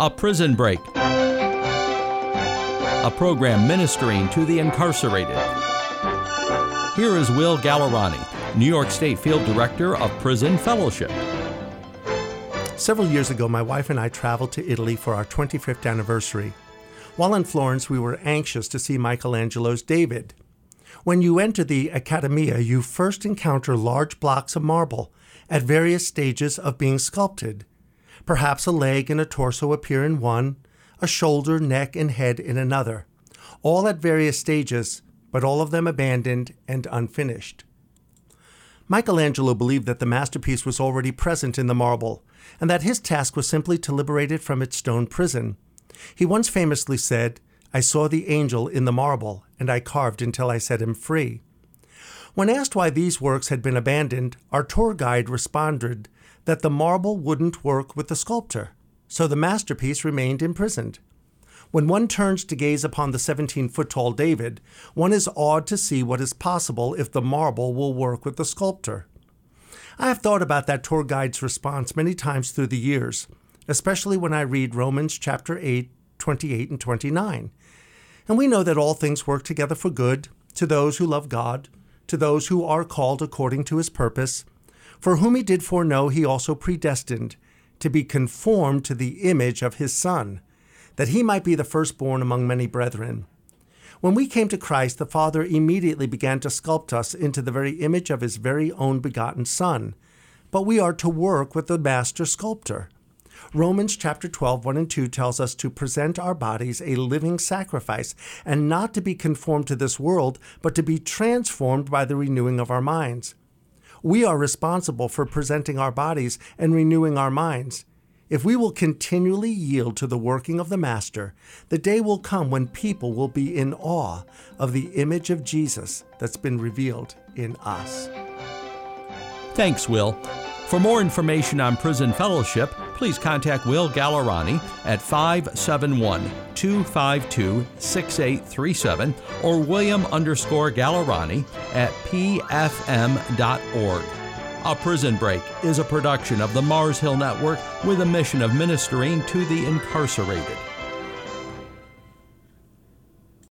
A Prison Break, a program ministering to the incarcerated. Here is Will Gallerani, New York State Field Director of Prison Fellowship. Several years ago, my wife and I traveled to Italy for our 25th anniversary. While in Florence, we were anxious to see Michelangelo's David. When you enter the Accademia, you first encounter large blocks of marble at various stages of being sculpted. Perhaps a leg and a torso appear in one, a shoulder, neck, and head in another, all at various stages, but all of them abandoned and unfinished. Michelangelo believed that the masterpiece was already present in the marble, and that his task was simply to liberate it from its stone prison. He once famously said, I saw the angel in the marble, and I carved until I set him free. When asked why these works had been abandoned, our tour guide responded that the marble wouldn't work with the sculptor, so the masterpiece remained imprisoned. When one turns to gaze upon the 17 foot tall David, one is awed to see what is possible if the marble will work with the sculptor. I have thought about that tour guide's response many times through the years, especially when I read Romans chapter 8, 28 and 29. And we know that all things work together for good to those who love God, to those who are called according to his purpose. For whom he did foreknow, he also predestined to be conformed to the image of his Son, that he might be the firstborn among many brethren. When we came to Christ, the Father immediately began to sculpt us into the very image of his very own begotten Son. But we are to work with the master sculptor. Romans chapter 12, 1 and 2 tells us to present our bodies a living sacrifice, and not to be conformed to this world, but to be transformed by the renewing of our minds. We are responsible for presenting our bodies and renewing our minds. If we will continually yield to the working of the Master, the day will come when people will be in awe of the image of Jesus that's been revealed in us. Thanks, Will. For more information on Prison Fellowship, please contact Will Gallerani at 571 252 6837 or William underscore Gallerani at pfm.org. A Prison Break is a production of the Mars Hill Network with a mission of ministering to the incarcerated.